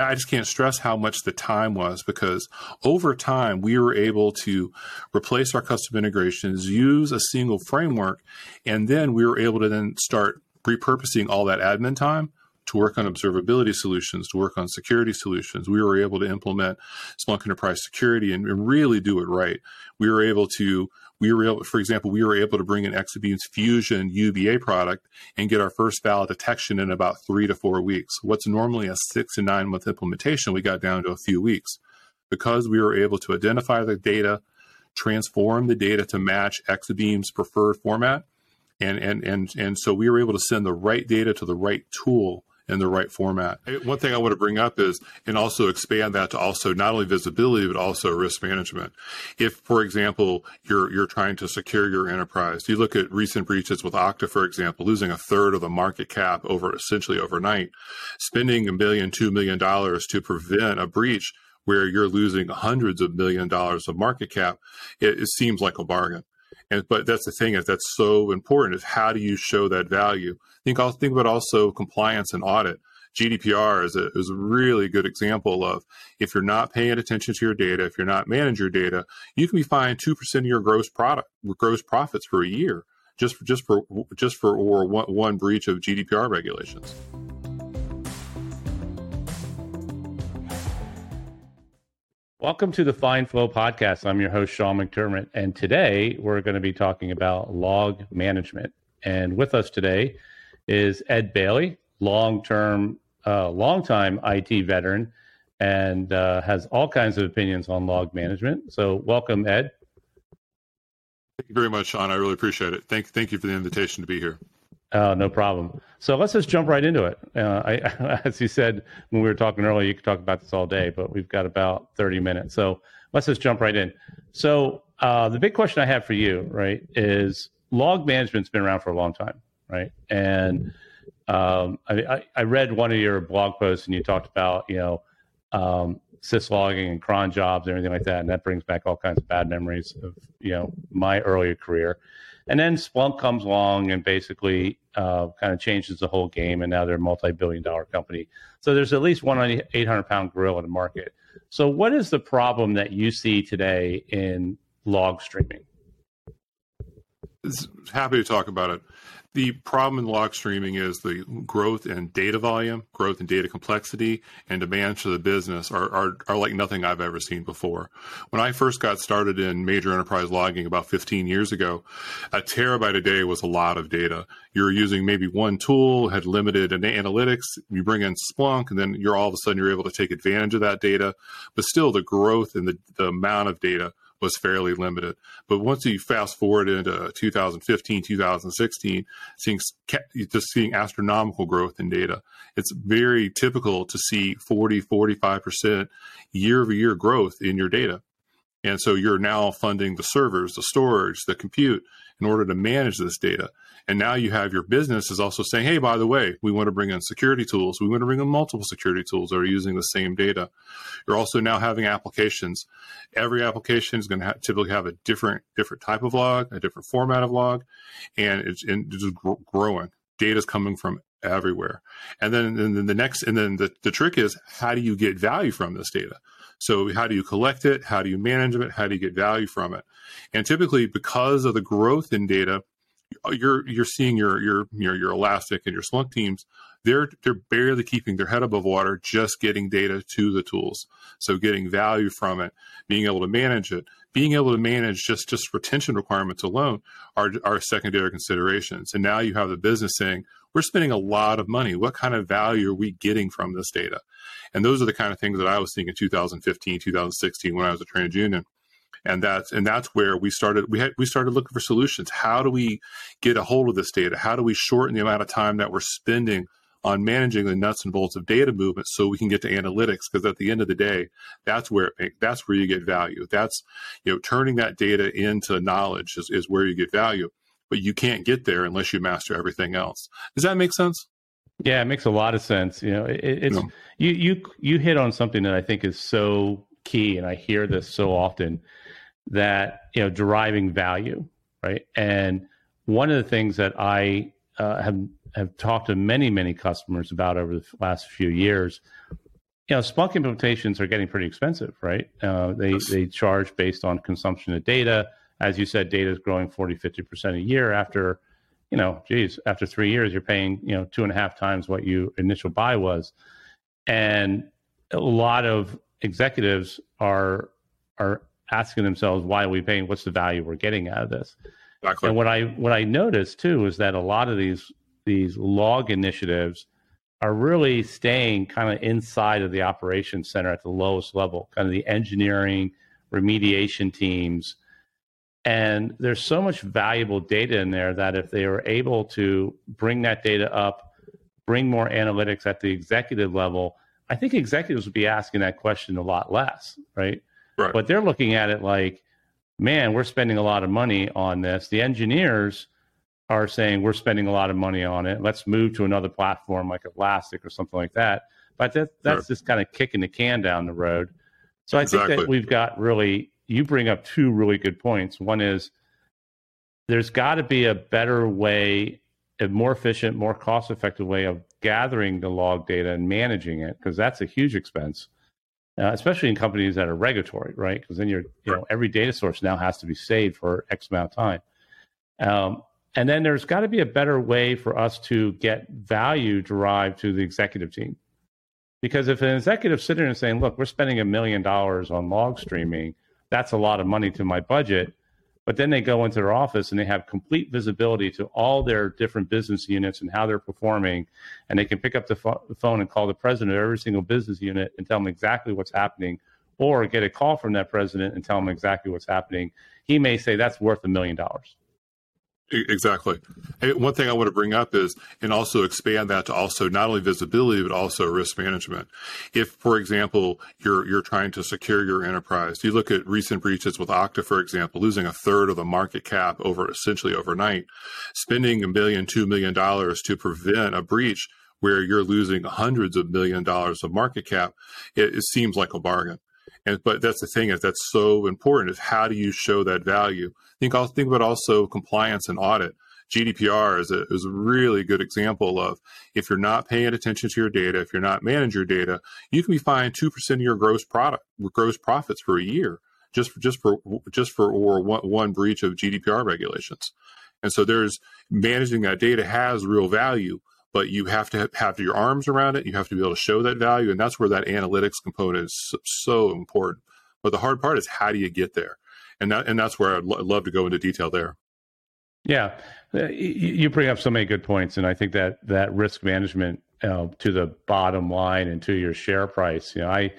I just can't stress how much the time was because over time we were able to replace our custom integrations, use a single framework, and then we were able to then start repurposing all that admin time to work on observability solutions, to work on security solutions. We were able to implement Splunk Enterprise Security and, and really do it right. We were able to we were able, for example, we were able to bring in Exabeam's Fusion UBA product and get our first valid detection in about three to four weeks. What's normally a six to nine month implementation, we got down to a few weeks because we were able to identify the data, transform the data to match Exabeam's preferred format. And, and, and, and so we were able to send the right data to the right tool in the right format. One thing I want to bring up is, and also expand that to also not only visibility, but also risk management. If, for example, you're, you're trying to secure your enterprise, you look at recent breaches with Okta, for example, losing a third of the market cap over essentially overnight, spending a million, two million dollars to prevent a breach where you're losing hundreds of million dollars of market cap, it, it seems like a bargain. And but that's the thing is that's so important is how do you show that value? Think also think about also compliance and audit. GDPR is a, is a really good example of if you're not paying attention to your data, if you're not managing your data, you can be fined two percent of your gross product gross profits for a year just for, just for just for or one, one breach of GDPR regulations. Welcome to the Fine Flow podcast. I'm your host, Sean McDermott, and today we're going to be talking about log management. And with us today is Ed Bailey, long-term, uh, long-time IT veteran, and uh, has all kinds of opinions on log management. So, welcome, Ed. Thank you very much, Sean. I really appreciate it. Thank, thank you for the invitation to be here. Uh, no problem. So let's just jump right into it. Uh, I, as you said when we were talking earlier, you could talk about this all day, but we've got about 30 minutes. So let's just jump right in. So uh, the big question I have for you, right, is log management's been around for a long time, right? And um, I, I, read one of your blog posts and you talked about, you know, um, syslogging and cron jobs and everything like that. And that brings back all kinds of bad memories of, you know, my earlier career. And then Splunk comes along and basically uh, kind of changes the whole game, and now they're a multi-billion dollar company. So there's at least one 800 pound gorilla in the market. So what is the problem that you see today in log streaming? Happy to talk about it. The problem in log streaming is the growth in data volume, growth in data complexity, and demands for the business are, are, are like nothing I've ever seen before. When I first got started in major enterprise logging about 15 years ago, a terabyte a day was a lot of data. You're using maybe one tool, had limited analytics. You bring in Splunk, and then you're all of a sudden you're able to take advantage of that data. But still, the growth in the, the amount of data was fairly limited. But once you fast forward into 2015, 2016, seeing just seeing astronomical growth in data, it's very typical to see 40, 45% year over year growth in your data. And so you're now funding the servers, the storage, the compute in order to manage this data. And now you have your business is also saying, hey, by the way, we want to bring in security tools. We want to bring in multiple security tools that are using the same data. You're also now having applications. Every application is going to typically have a different different type of log, a different format of log, and it's, and it's just growing. Data is coming from everywhere. And then, and then the next, and then the, the trick is how do you get value from this data? So how do you collect it? How do you manage it? How do you get value from it? And typically because of the growth in data, Uh, you're you're seeing your your your your Elastic and your Splunk teams. They're they're barely keeping their head above water, just getting data to the tools. So getting value from it, being able to manage it, being able to manage just just retention requirements alone are are secondary considerations. And now you have the business saying, we're spending a lot of money. What kind of value are we getting from this data? And those are the kind of things that I was seeing in 2015, 2016 when I was a TransUnion and that's and that's where we started we had we started looking for solutions. How do we get a hold of this data? How do we shorten the amount of time that we're spending on managing the nuts and bolts of data movement so we can get to analytics? Because at the end of the day that's where it, that's where you get value. That's you know turning that data into knowledge is, is where you get value. But you can't get there unless you master everything else. Does that make sense? Yeah it makes a lot of sense. You know it, it's no. you you you hit on something that i think is so key and i hear this so often that you know deriving value, right? And one of the things that I uh, have have talked to many many customers about over the last few years you know, Splunk implementations are getting pretty expensive, right? Uh, they they charge based on consumption of data. As you said, data is growing 40, 50 percent a year. After, you know, geez, after three years, you're paying you know two and a half times what you initial buy was, and a lot of executives are are asking themselves, why are we paying? What's the value we're getting out of this? Exactly. And what I what I noticed too is that a lot of these these log initiatives are really staying kind of inside of the operations center at the lowest level, kind of the engineering, remediation teams. And there's so much valuable data in there that if they were able to bring that data up, bring more analytics at the executive level, I think executives would be asking that question a lot less, right? Right. But they're looking at it like, man, we're spending a lot of money on this. The engineers are saying we're spending a lot of money on it. Let's move to another platform like Elastic or something like that. But that, that's sure. just kind of kicking the can down the road. So I exactly. think that we've got really, you bring up two really good points. One is there's got to be a better way, a more efficient, more cost effective way of gathering the log data and managing it, because that's a huge expense. Uh, especially in companies that are regulatory, right? Because then you're, you know, every data source now has to be saved for X amount of time. Um, and then there's got to be a better way for us to get value derived to the executive team. Because if an executive sitting there and saying, look, we're spending a million dollars on log streaming, that's a lot of money to my budget. But then they go into their office and they have complete visibility to all their different business units and how they're performing. And they can pick up the, fo- the phone and call the president of every single business unit and tell them exactly what's happening, or get a call from that president and tell them exactly what's happening. He may say that's worth a million dollars. Exactly. And one thing I want to bring up is, and also expand that to also not only visibility but also risk management. If, for example, you're you're trying to secure your enterprise, you look at recent breaches with Okta, for example, losing a third of the market cap over essentially overnight, spending a million, two million dollars to prevent a breach where you're losing hundreds of million dollars of market cap, it, it seems like a bargain. And but that's the thing is that's so important is how do you show that value? Think also think about also compliance and audit. GDPR is a, is a really good example of if you're not paying attention to your data, if you're not managing your data, you can be fined two percent of your gross product gross profits for a year just for just for just for or one, one breach of GDPR regulations. And so there's managing that data has real value, but you have to have your arms around it. You have to be able to show that value, and that's where that analytics component is so important. But the hard part is how do you get there, and that and that's where I'd, lo- love to go into detail there. Yeah, uh, you bring up so many good points, and I think that that risk management uh, to the bottom line and to your share price. You know, I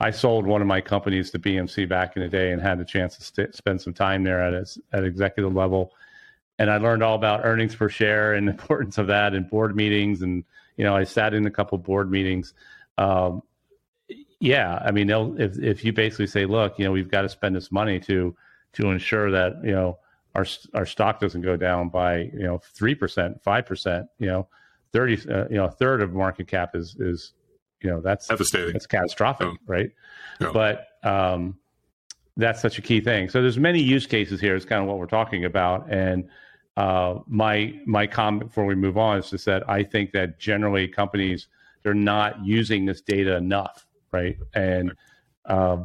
I sold one of my companies to BMC back in the day and had the chance to st- spend some time there at a, at executive level and I learned all about earnings per share and the importance of that in board meetings. And you know, I sat in a couple board meetings. Um, yeah, I mean, if if you basically say, look, you know, we've got to spend this money to to ensure that you know our our stock doesn't go down by you know three percent, five percent, you know, thirty, uh, you know, a third of market cap is is you know that's devastating. That's catastrophic, right? But um, that's such a key thing. So there's many use cases here. Is kind of what we're talking about, and uh, my my comment before we move on is just that I think that generally companies they're not using this data enough, right? And uh,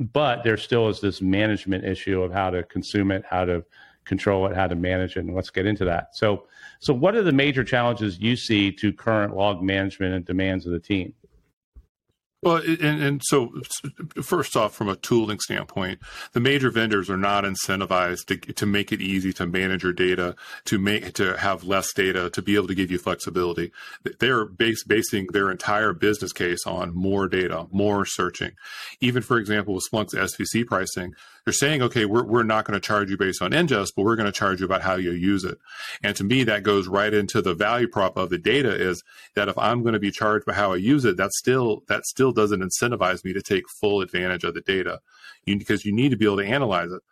but there still is this management issue of how to consume it, how to control it, how to manage it, and let's get into that. So, so what are the major challenges you see to current log management and demands of the team? Well, and, and so first off, from a tooling standpoint, the major vendors are not incentivized to, to make it easy to manage your data, to make to have less data, to be able to give you flexibility. They're base, basing their entire business case on more data, more searching. Even for example, with Splunk's SVC pricing, they're saying, okay, we're, we're not going to charge you based on ingest, but we're going to charge you about how you use it. And to me, that goes right into the value prop of the data is that if I'm going to be charged by how I use it, that still, that still doesn't incentivize me to take full advantage of the data you, because you need to be able to analyze it.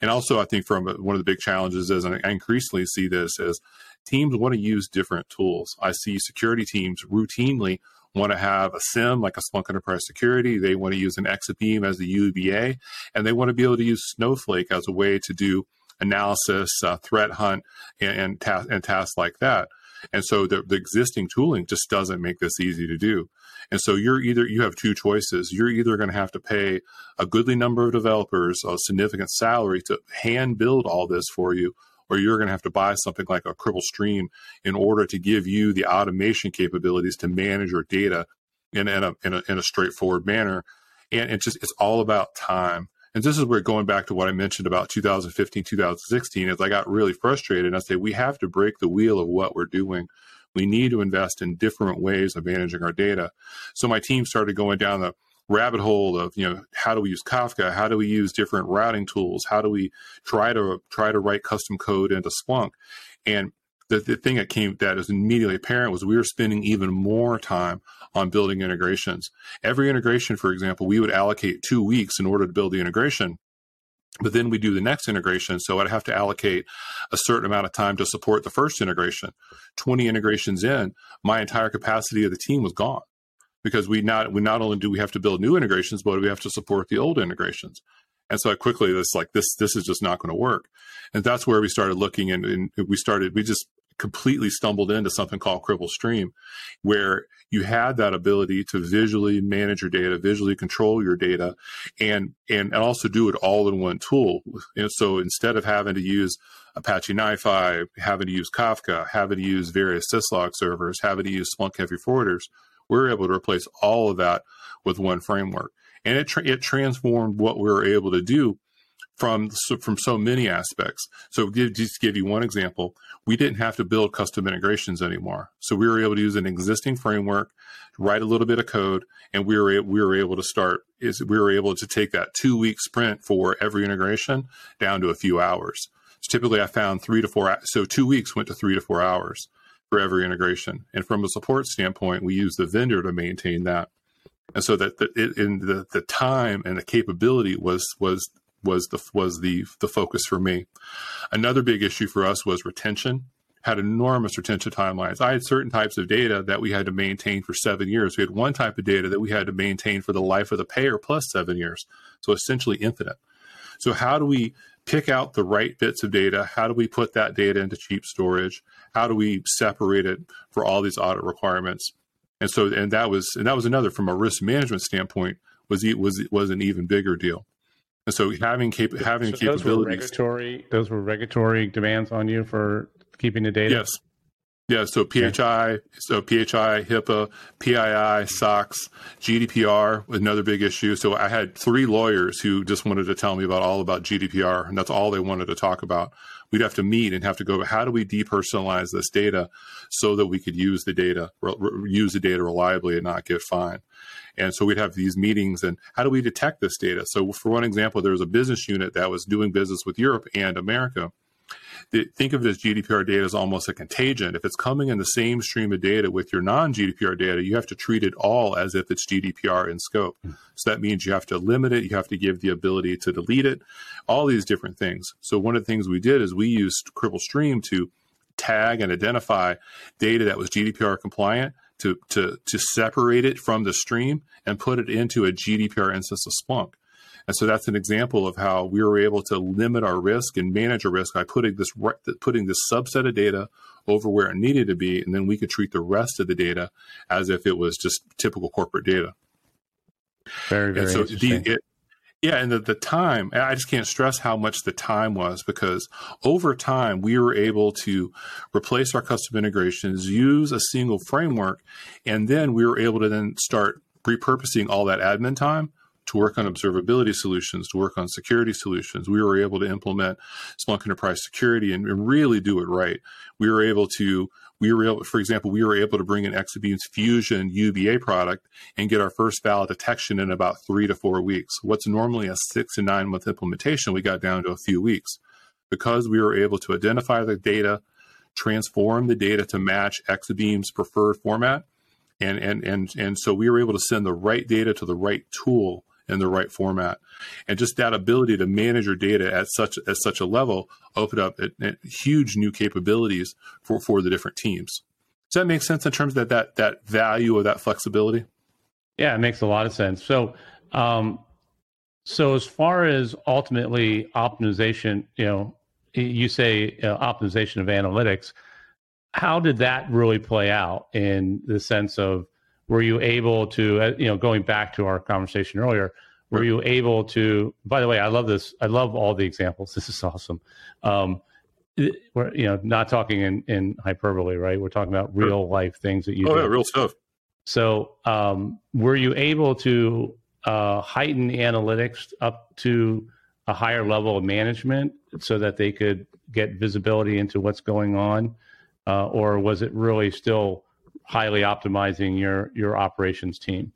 And also, I think from uh, one of the big challenges is, and I increasingly see this, is teams want to use different tools. I see security teams routinely want to have a SIEM like a Splunk Enterprise Security. They want to use an Exabeam as the UBA, and they want to be able to use Snowflake as a way to do analysis, uh, threat hunt, and, and, ta- and tasks like that. And so the, the existing tooling just doesn't make this easy to do. And so you're either you have two choices. You're either going to have to pay a goodly number of developers a significant salary to hand build all this for you, or you're going to have to buy something like a Cribl Stream in order to give you the automation capabilities to manage your data in, in, a, in, a, in a straightforward manner. And it's just it's all about time. And this is where going back to what I mentioned about 2015, 2016, is I got really frustrated. And I say we have to break the wheel of what we're doing we need to invest in different ways of managing our data. So my team started going down the rabbit hole of you know how do we use Kafka? How do we use different routing tools? How do we try to try to write custom code into Splunk? And the, the thing that came that is immediately apparent was we were spending even more time on building integrations. Every integration, for example, we would allocate two weeks in order to build the integration. But then we do the next integration. So I'd have to allocate a certain amount of time to support the first integration. 20 integrations in, my entire capacity of the team was gone because we not we not only do we have to build new integrations, but we have to support the old integrations. And so I quickly this like this this is just not going to work. And that's where we started looking and, and we started we just completely stumbled into something called Cribl Stream, where you had that ability to visually manage your data, visually control your data, and and, and also do it all in one tool. And so instead of having to use Apache NiFi, having to use Kafka, having to use various syslog servers, having to use Splunk heavy forwarders, we're able to replace all of that with one framework. And it, tra- it transformed what we were able to do from from so many aspects. So give, just to give you one example, we didn't have to build custom integrations anymore. So we were able to use an existing framework, write a little bit of code, and we were we were able to start is we were able to take that two week sprint for every integration down to a few hours. So typically, I found three to four. So two weeks went to three to four hours for every integration. And from a support standpoint, we use the vendor to maintain that. And so that the, it, in the, the time and the capability was was was the was the the focus for me. Another big issue for us was retention. Had enormous retention timelines. I had certain types of data that we had to maintain for seven years. We had one type of data that we had to maintain for the life of the payer plus seven years. So essentially infinite. So how do we pick out the right bits of data? How do we put that data into cheap storage? How do we separate it for all these audit requirements? And so, and that was, and that was another from a risk management standpoint was was was an even bigger deal. And so having cap- having so capabilities. Those were, regulatory, those were regulatory demands on you for keeping the data. Yes. Yeah, so PHI, so PHI, HIPAA, PII, SOX, GDPR was another big issue. So I had three lawyers who just wanted to tell me about all about GDPR, and that's all they wanted to talk about. We'd have to meet and have to go. How do we depersonalize this data so that we could use the data, re- use the data reliably, and not get fined? And so we'd have these meetings and how do we detect this data? So for one example, there was a business unit that was doing business with Europe and America. Think of this GDPR data as almost a contagion. If it's coming in the same stream of data with your non GDPR data, you have to treat it all as if it's GDPR in scope. Mm. So that means you have to limit it, you have to give the ability to delete it, all these different things. So one of the things we did is we used Cribl Stream to tag and identify data that was GDPR compliant to, to, to separate it from the stream and put it into a GDPR instance of Splunk. And so that's an example of how we were able to limit our risk and manage our risk by putting this putting this subset of data over where it needed to be, and then we could treat the rest of the data as if it was just typical corporate data. Very, very and so interesting. The, it, yeah, and the, the time, I just can't stress how much the time was because over time we were able to replace our custom integrations, use a single framework, and then we were able to then start repurposing all that admin time to work on observability solutions, to work on security solutions. We were able to implement Splunk Enterprise Security and, and really do it right. We were able to we were able, for example, we were able to bring in Exabeam's Fusion UBA product and get our first valid detection in about three to four weeks. What's normally a six to nine month implementation, we got down to a few weeks because we were able to identify the data, transform the data to match Exabeam's preferred format. And, and, and, and so we were able to send the right data to the right tool in the right format. And just that ability to manage your data at such at such a level opened up a, a huge new capabilities for, for the different teams. Does that make sense in terms of that that, that value of that flexibility? Yeah, it makes a lot of sense. So, um, so as far as ultimately optimization, you know, you say uh, optimization of analytics. How did that really play out in the sense of were you able to, uh, you know, going back to our conversation earlier, were you able to? By the way, I love this. I love all the examples. This is awesome. Um, we're you know not talking in in hyperbole, right? We're talking about real life things that you. Oh do. yeah, real stuff. So, um, were you able to uh, heighten analytics up to a higher level of management so that they could get visibility into what's going on, uh, or was it really still highly optimizing your your operations team?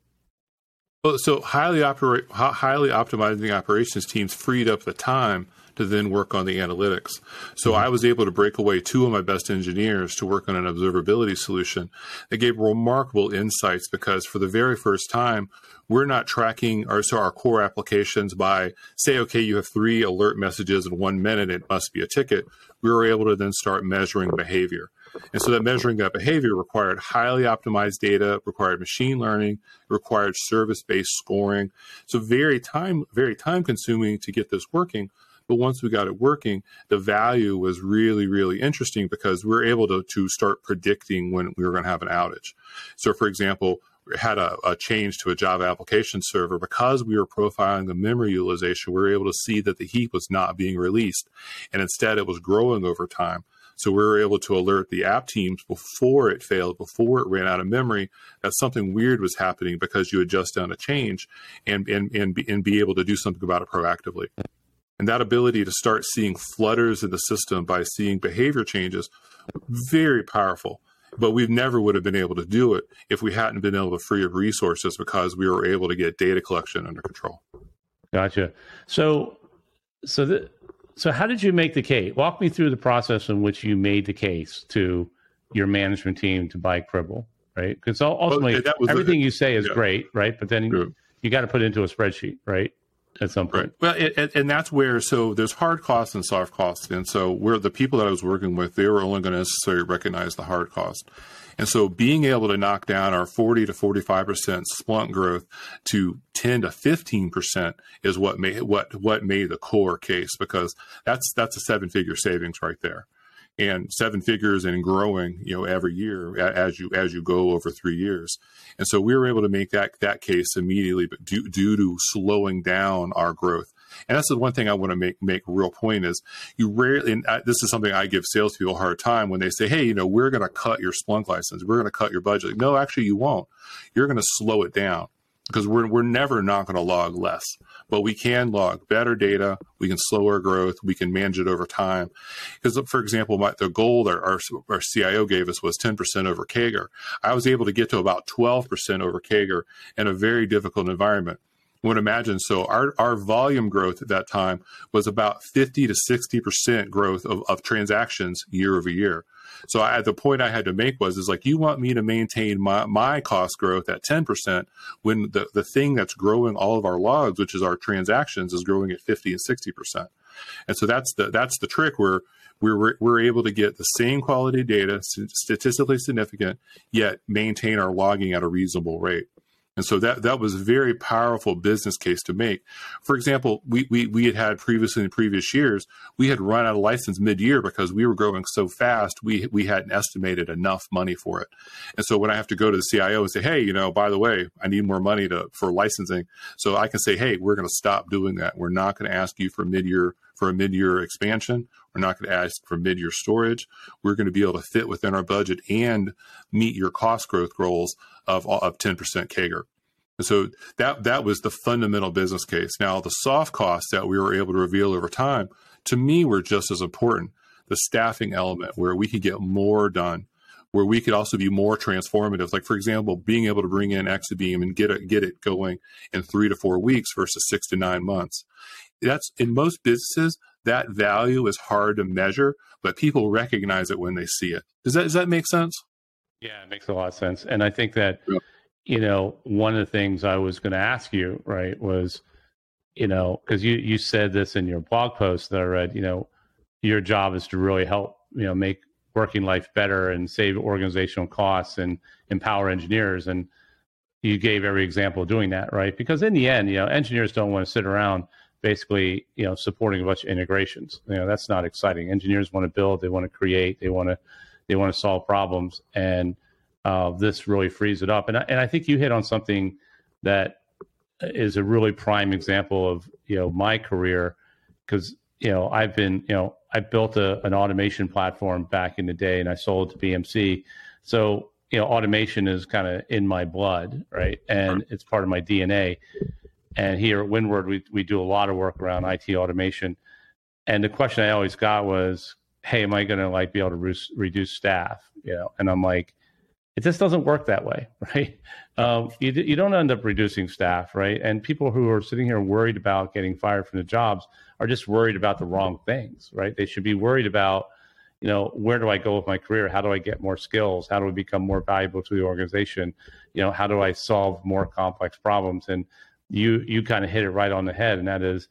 Well, so highly highly optimizing operations teams freed up the time to then work on the analytics. So mm-hmm. I was able to break away two of my best engineers to work on an observability solution that gave remarkable insights because for the very first time, we're not tracking our so our core applications by say, okay, you have three alert messages in one minute, it must be a ticket. We were able to then start measuring behavior. And so that measuring that behavior required highly optimized data, required machine learning, required service-based scoring. So very time, very time consuming to get this working. But once we got it working, the value was really, really interesting because we were able to, to start predicting when we were going to have an outage. So, for example, we had a, a, change to a Java application server, because we were profiling the memory utilization, we were able to see that the heap was not being released. And instead, it was growing over time. So we were able to alert the app teams before it failed, before it ran out of memory, that something weird was happening because you had just done a change and, and, and, be, and be able to do something about it proactively. And that ability to start seeing flutters in the system by seeing behavior changes, very powerful. But we never would have been able to do it if we hadn't been able to free up resources because we were able to get data collection under control. Gotcha. So, so the, so how did you make the case? Walk me through the process in which you made the case to your management team to buy Cribl, right? Because ultimately, well, everything you say is yeah. great, right? But then you got to put it into a spreadsheet, right? At some point. Right. Well, and that's where so there's hard costs and soft costs, and so where the people that I was working with, they were only going to necessarily recognize the hard cost. And so being able to knock down our 40 to 45% Splunk growth to 10 to 15% is what made what what made the core case because that's that's a seven figure savings right there and seven figures and growing, you know, every year as you as you go over three years. And so we were able to make that that case immediately, but due, due to slowing down our growth. And that's the one thing I want to make make real point is you rarely. And I, this is something I give salespeople a hard time when they say, "Hey, you know, we're going to cut your Splunk license. We're going to cut your budget." No, actually, you won't. You're going to slow it down because we're, we're never not going to log less, but we can log better data. We can slow our growth. We can manage it over time. Because, for example, my, the goal that our, our CIO gave us was 10% over CAGR. I was able to get to about 12% over CAGR in a very difficult environment would imagine. So our, our volume growth at that time was about 50 to 60% growth of, of transactions year over year. So I, the point I had to make was, is like, you want me to maintain my, my cost growth at 10% when the, the thing that's growing all of our logs, which is our transactions is growing at 50 and 60%. And so that's the, that's the trick where we're, we're able to get the same quality data, statistically significant, yet maintain our logging at a reasonable rate. And so that that was a very powerful business case to make. For example, we, we, we had had previously in previous years, we had run out of license mid-year because we were growing so fast, we we hadn't estimated enough money for it. And so when I have to go to the CIO and say, hey, you know, by the way, I need more money to for licensing, so I can say, hey, we're going to stop doing that. We're not going to ask you for mid-year for a mid-year expansion. We're not going to ask for mid-year storage. We're going to be able to fit within our budget and meet your cost growth goals of of 10% CAGR. And so that that was the fundamental business case. Now the soft costs that we were able to reveal over time, to me, were just as important. The staffing element, where we could get more done, where we could also be more transformative. Like for example, being able to bring in Exabeam and get it get it going in three to four weeks versus six to nine months. That's in most businesses that value is hard to measure, but people recognize it when they see it. Does that does that make sense? Yeah, it makes a lot of sense. And I think that, yeah. you know, one of the things I was going to ask you, right, was, you know, because you, you said this in your blog post that I read, you know, your job is to really help, you know, make working life better and save organizational costs and empower engineers. And you gave every example of doing that, right? Because in the end, you know, engineers don't want to sit around basically, you know, supporting a bunch of integrations. You know, that's not exciting. Engineers want to build, they want to create, they want to they want to solve problems. And uh, this really frees it up. And I, and I think you hit on something that is a really prime example of you know my career because you know I've been you know I built a, an automation platform back in the day and I sold it to BMC. So you know automation is kind of in my blood, right? And it's part of my DNA. And here at Windward, we we do a lot of work around IT automation. And the question I always got was, "Hey, am I going to like be able to re- reduce staff?" You know, and I'm like, it just doesn't work that way, right? Um, you, you don't end up reducing staff, right? And people who are sitting here worried about getting fired from the jobs are just worried about the wrong things, right? They should be worried about, you know, where do I go with my career? How do I get more skills? How do I become more valuable to the organization? You know, how do I solve more complex problems? And you you kind of hit it right on the head, and that is,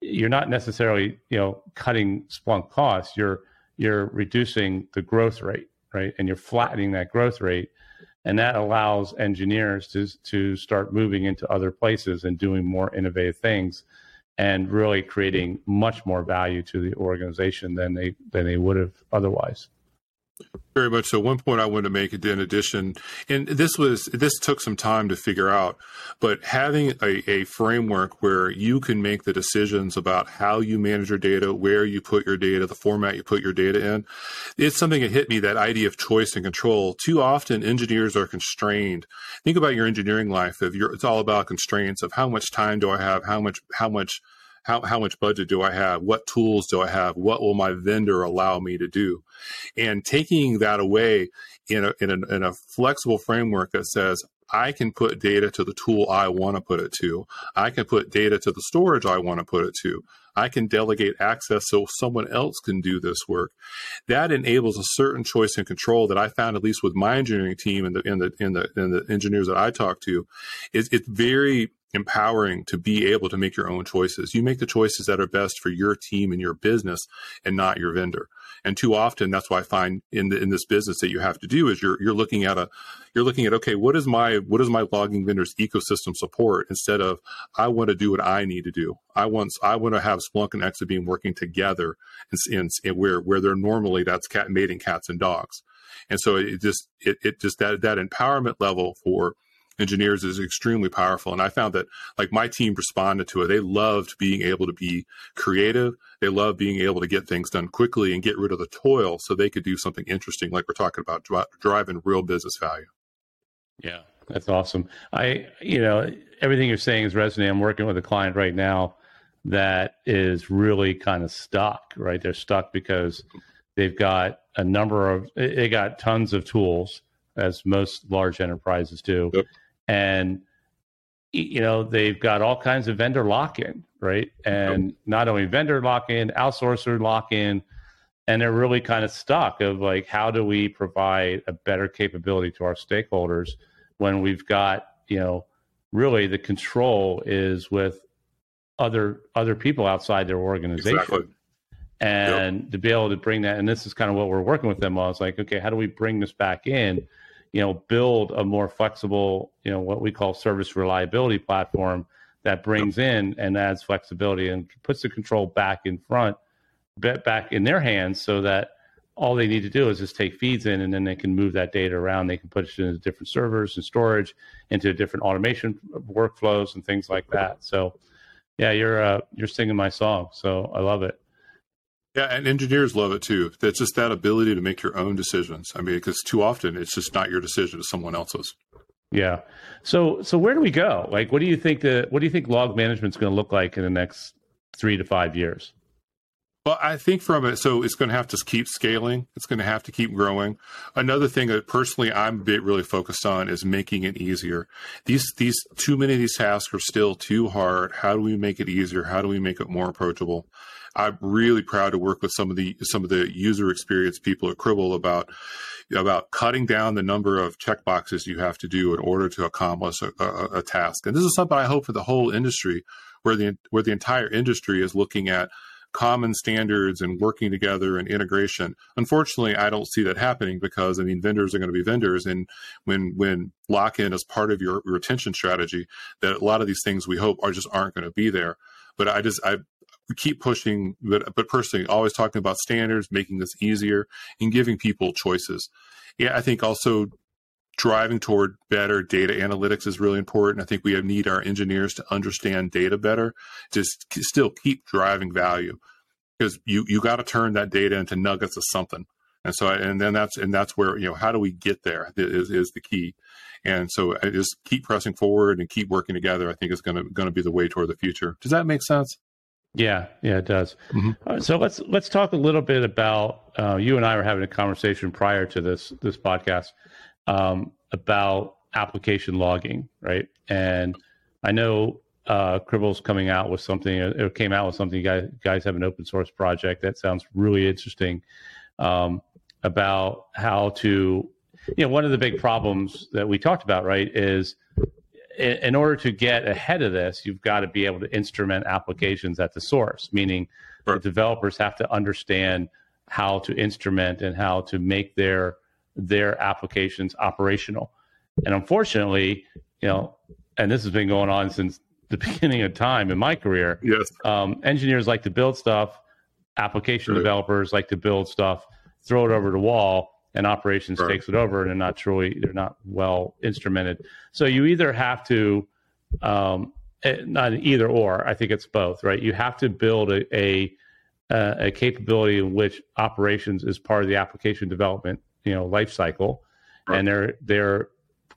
you're not necessarily you know cutting Splunk costs. You're you're reducing the growth rate right? And you're flattening that growth rate. And that allows engineers to, to start moving into other places and doing more innovative things and really creating much more value to the organization than they than they would have otherwise. Very much so. One point I wanted to make in addition, and this was this took some time to figure out, but having a, a framework where you can make the decisions about how you manage your data, where you put your data, the format you put your data in, it's something that hit me. That idea of choice and control. Too often, engineers are constrained. Think about your engineering life. If you're, it's all about constraints of how much time do I have, how much, how much how, how much budget do I have? What tools do I have? What will my vendor allow me to do? And taking that away in a, in a, in a flexible framework that says, I can put data to the tool I want to put it to. I can put data to the storage I want to put it to. I can delegate access so someone else can do this work. That enables a certain choice and control that I found, at least with my engineering team and the and the and the, and the engineers that I talk to, is it's very empowering to be able to make your own choices. You make the choices that are best for your team and your business and not your vendor. And too often that's why I find in the, in this business that you have to do is you're you're looking at a you're looking at okay, what is my what is my logging vendor's ecosystem support instead of I want to do what I need to do. I want I want to have Splunk and Exabeam working together and, where where they're normally that's cat mating cats and dogs. And so it just it, it just that that empowerment level for engineers is extremely powerful. And I found that like my team responded to it. They loved being able to be creative. They loved being able to get things done quickly and get rid of the toil so they could do something interesting, like we're talking about dri- driving real business value. Yeah, that's awesome. I, you know, everything you're saying is resonating. I'm working with a client right now that is really kind of stuck, right? They're stuck because they've got a number of, they got tons of tools, as most large enterprises do. Yep and you know they've got all kinds of vendor lock-in right and not only vendor lock-in outsourcer lock-in and they're really kind of stuck of like how do we provide a better capability to our stakeholders when we've got you know really the control is with other other people outside their organization exactly. and yep. to be able to bring that and this is kind of what we're working with them on it's like okay how do we bring this back in you know, build a more flexible, you know, what we call service reliability platform that brings in and adds flexibility and puts the control back in front, back in their hands so that all they need to do is just take feeds in and then they can move that data around. They can put it into different servers and storage, into different automation workflows and things like that. So, yeah, you're uh, you're singing my song. So I love it. Yeah, and engineers love it too. That's just that ability to make your own decisions. I mean, because too often it's just not your decision; it's someone else's. Yeah. So, so where do we go? Like, what do you think the what do you think log management is going to look like in the next three to five years? Well, I think from it, so it's going to have to keep scaling. It's going to have to keep growing. Another thing that personally I'm a bit really focused on is making it easier. These these too many of these tasks are still too hard. How do we make it easier? How do we make it more approachable? I'm really proud to work with some of the some of the user experience people at Cribl about about cutting down the number of checkboxes you have to do in order to accomplish a, a, a task. And this is something I hope for the whole industry, where the where the entire industry is looking at common standards and working together and integration. Unfortunately, I don't see that happening because I mean vendors are going to be vendors, and when when lock in is part of your retention strategy, that a lot of these things we hope are just aren't going to be there. But I just I keep pushing, but, but personally, always talking about standards, making this easier, and giving people choices. Yeah, I think also driving toward better data analytics is really important. I think we need our engineers to understand data better to still keep driving value because you you got to turn that data into nuggets of something. And so, and then that's and that's where you know how do we get there is is the key. And so, just keep pressing forward and keep working together. I think is going to going to be the way toward the future. Does that make sense? Yeah, yeah, it does. Mm-hmm. Uh, so let's let's talk a little bit about uh, you and I were having a conversation prior to this this podcast um, about application logging, right? And I know uh, Cribl's coming out with something. It came out with something. You guys, guys have an open source project that sounds really interesting um, about how to. You know, one of the big problems that we talked about, right, is in order to get ahead of this, you've got to be able to instrument applications at the source, meaning right. the developers have to understand how to instrument and how to make their their applications operational. And unfortunately, you know, and this has been going on since the beginning of time in my career. Yes. Um, engineers like to build stuff, application right. developers like to build stuff, throw it over the wall, and operations right. takes it over, and they're not truly they're not well instrumented. So you either have to, um, eh, not either or. I think it's both, right? You have to build a, a a capability in which operations is part of the application development you know life cycle, right. and they're they're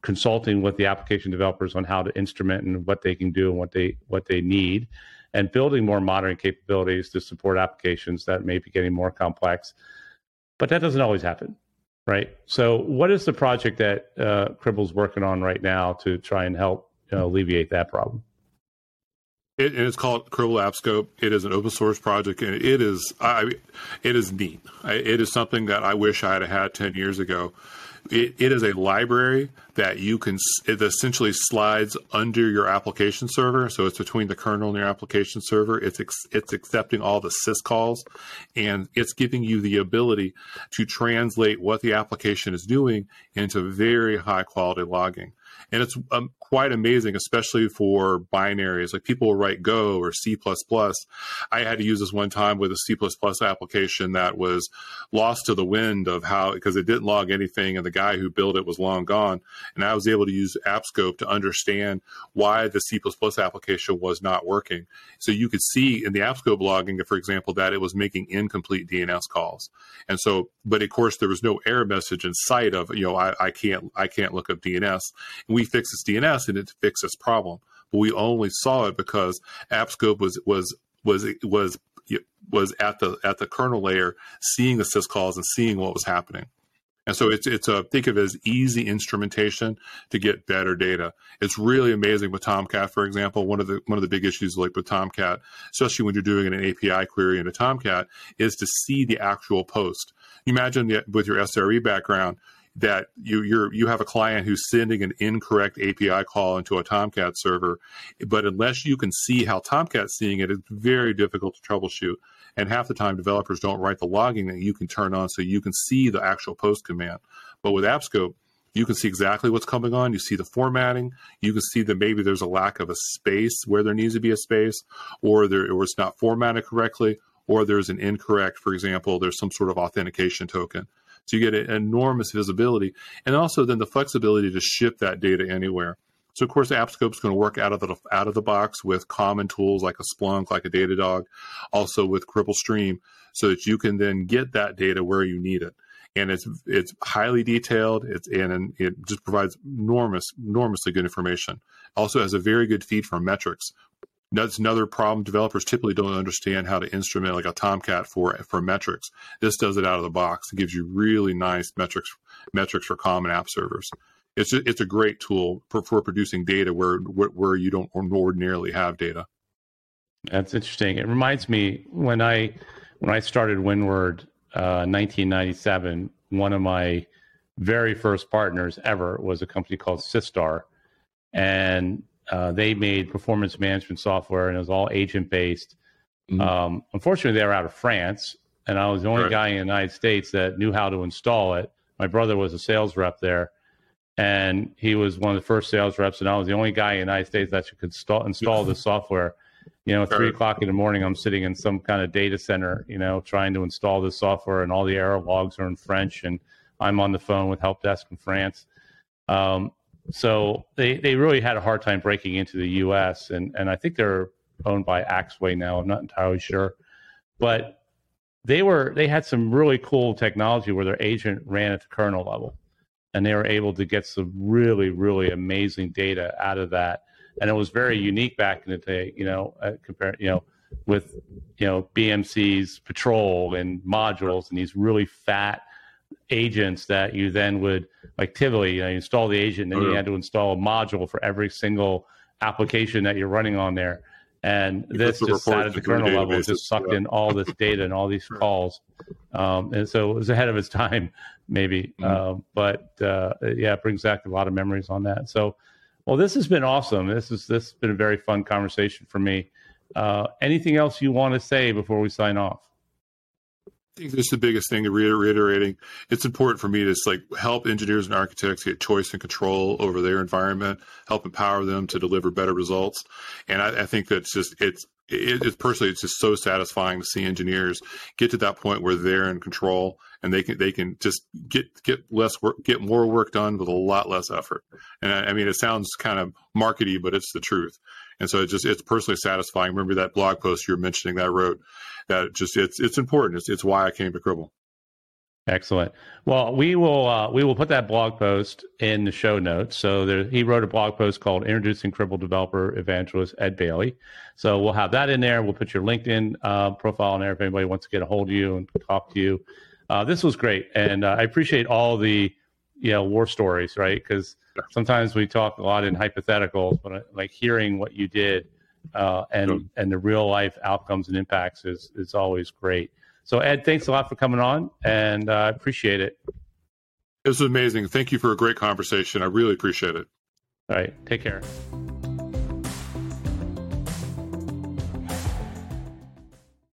consulting with the application developers on how to instrument and what they can do and what they what they need, and building more modern capabilities to support applications that may be getting more complex. But that doesn't always happen, right? So, what is the project that uh, Cribl's working on right now to try and help you know, alleviate that problem? It, and it's called Cribl AppScope. It is an open source project, and it is I, it is neat. It is something that I wish I had had ten years ago. It, it is a library that you can. It essentially slides under your application server, so it's between the kernel and your application server. It's it's accepting all the syscalls, and it's giving you the ability to translate what the application is doing into very high quality logging and it's um, quite amazing, especially for binaries. Like people will write Go or C++. I had to use this one time with a C++ application that was lost to the wind of how because it didn't log anything, and the guy who built it was long gone. And I was able to use AppScope to understand why the C++ application was not working. So you could see in the AppScope logging, for example, that it was making incomplete DNS calls. And so, but of course, there was no error message in sight of you know I, I can't I can't look up DNS. And we fixed this DNS and it fixed this problem. But we only saw it because AppScope was was was was was at the at the kernel layer, seeing the syscalls and seeing what was happening. And so it's it's a think of it as easy instrumentation to get better data. It's really amazing with Tomcat, for example. One of the one of the big issues like with Tomcat, especially when you're doing an API query in a Tomcat, is to see the actual post. You imagine that with your SRE background, that you you're you have a client who's sending an incorrect API call into a Tomcat server, but unless you can see how Tomcat's seeing it, it's very difficult to troubleshoot. And half the time, developers don't write the logging that you can turn on so you can see the actual post command. But with AppScope, you can see exactly what's coming on. You see the formatting. You can see that maybe there's a lack of a space where there needs to be a space, or there or it's not formatted correctly, or there's an incorrect, for example, there's some sort of authentication token. So you get an enormous visibility and also then the flexibility to ship that data anywhere. So of course, AppScope is going to work out of the out of the box with common tools like a Splunk, like a Datadog, also with Cribl Stream, so that you can then get that data where you need it. And it's it's highly detailed. It's and it just provides enormous, enormously good information. Also has a very good feed for metrics, that's another problem. Developers typically don't understand how to instrument like a Tomcat for for metrics. This does it out of the box. It gives you really nice metrics metrics for common app servers. It's a, it's a great tool for, for producing data where where you don't ordinarily have data. That's interesting. It reminds me when I when I started Windward, uh, 1997. One of my very first partners ever was a company called Systar, and uh, they made performance management software and it was all agent based. Mm-hmm. Um, unfortunately, they were out of France, and I was the only right. guy in the United States that knew how to install it. My brother was a sales rep there, and he was one of the first sales reps, and I was the only guy in the United States that could install, install this software. You know, three o'clock in the morning, I'm sitting in some kind of data center, you know, trying to install this software, and all the error logs are in French, and I'm on the phone with help desk in France. Um, so they, they really had a hard time breaking into the U.S. and and I think they're owned by Axway now. I'm not entirely sure, but they were they had some really cool technology where their agent ran at the kernel level, and they were able to get some really really amazing data out of that. And it was very unique back in the day, you know, uh, compared you know with you know BMC's patrol and modules and these really fat agents that you then would like Tivoli, you, know, you install the agent, and then oh, yeah. you had to install a module for every single application that you're running on there. And this just sat at the kernel level, just sucked yeah. in all this data and all these calls. Um, and so it was ahead of its time, maybe. Mm-hmm. Um, but uh, yeah, it brings back a lot of memories on that. So, well, this has been awesome. This is this has been a very fun conversation for me. Uh, anything else you want to say before we sign off? I think this is the biggest thing to reiterating. It's important for me to like help engineers and architects get choice and control over their environment, help empower them to deliver better results. And I, I think that's just it's it, it's personally it's just so satisfying to see engineers get to that point where they're in control and they can they can just get get less work get more work done with a lot less effort. And I, I mean it sounds kind of markety, but it's the truth. And so it's just it's personally satisfying. Remember that blog post you were mentioning that I wrote that just it's it's important. It's it's why I came to Cribl. Excellent. Well, we will uh, we will put that blog post in the show notes. So there, he wrote a blog post called "Introducing Cribl Developer Evangelist Ed Bailey." So we'll have that in there. We'll put your LinkedIn uh, profile in there if anybody wants to get a hold of you and talk to you. Uh, this was great, and uh, I appreciate all the you know war stories, right? Because sometimes we talk a lot in hypotheticals, but uh, like hearing what you did uh, and and the real life outcomes and impacts is is always great. So Ed, thanks a lot for coming on, and I uh, appreciate it. It was amazing. Thank you for a great conversation. I really appreciate it. All right, take care.